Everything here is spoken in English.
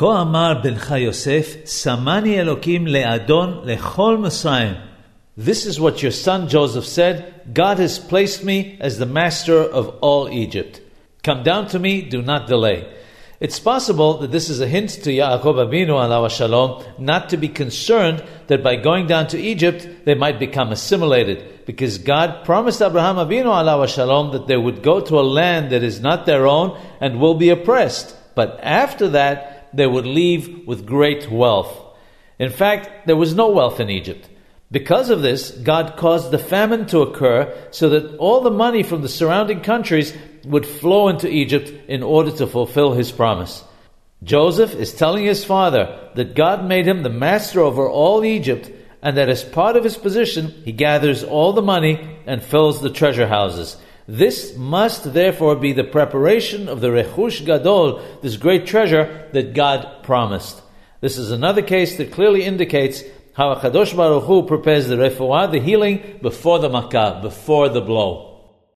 כה אמר בנך יוסף, שמני אלוקים לאדון לכל מצרים. This is what your son Joseph said God has placed me as the master of all Egypt. Come down to me, do not delay. It's possible that this is a hint to Yaakov Abinu alav shalom not to be concerned that by going down to Egypt they might become assimilated, because God promised Abraham Abinu alav shalom that they would go to a land that is not their own and will be oppressed. But after that, they would leave with great wealth. In fact, there was no wealth in Egypt. Because of this, God caused the famine to occur so that all the money from the surrounding countries would flow into Egypt in order to fulfill his promise. Joseph is telling his father that God made him the master over all Egypt and that as part of his position, he gathers all the money and fills the treasure houses. This must therefore be the preparation of the Rechush Gadol, this great treasure that God promised. This is another case that clearly indicates how Kadosh Baruch Hu prepares the refuah, the healing, before the makkah, before the blow.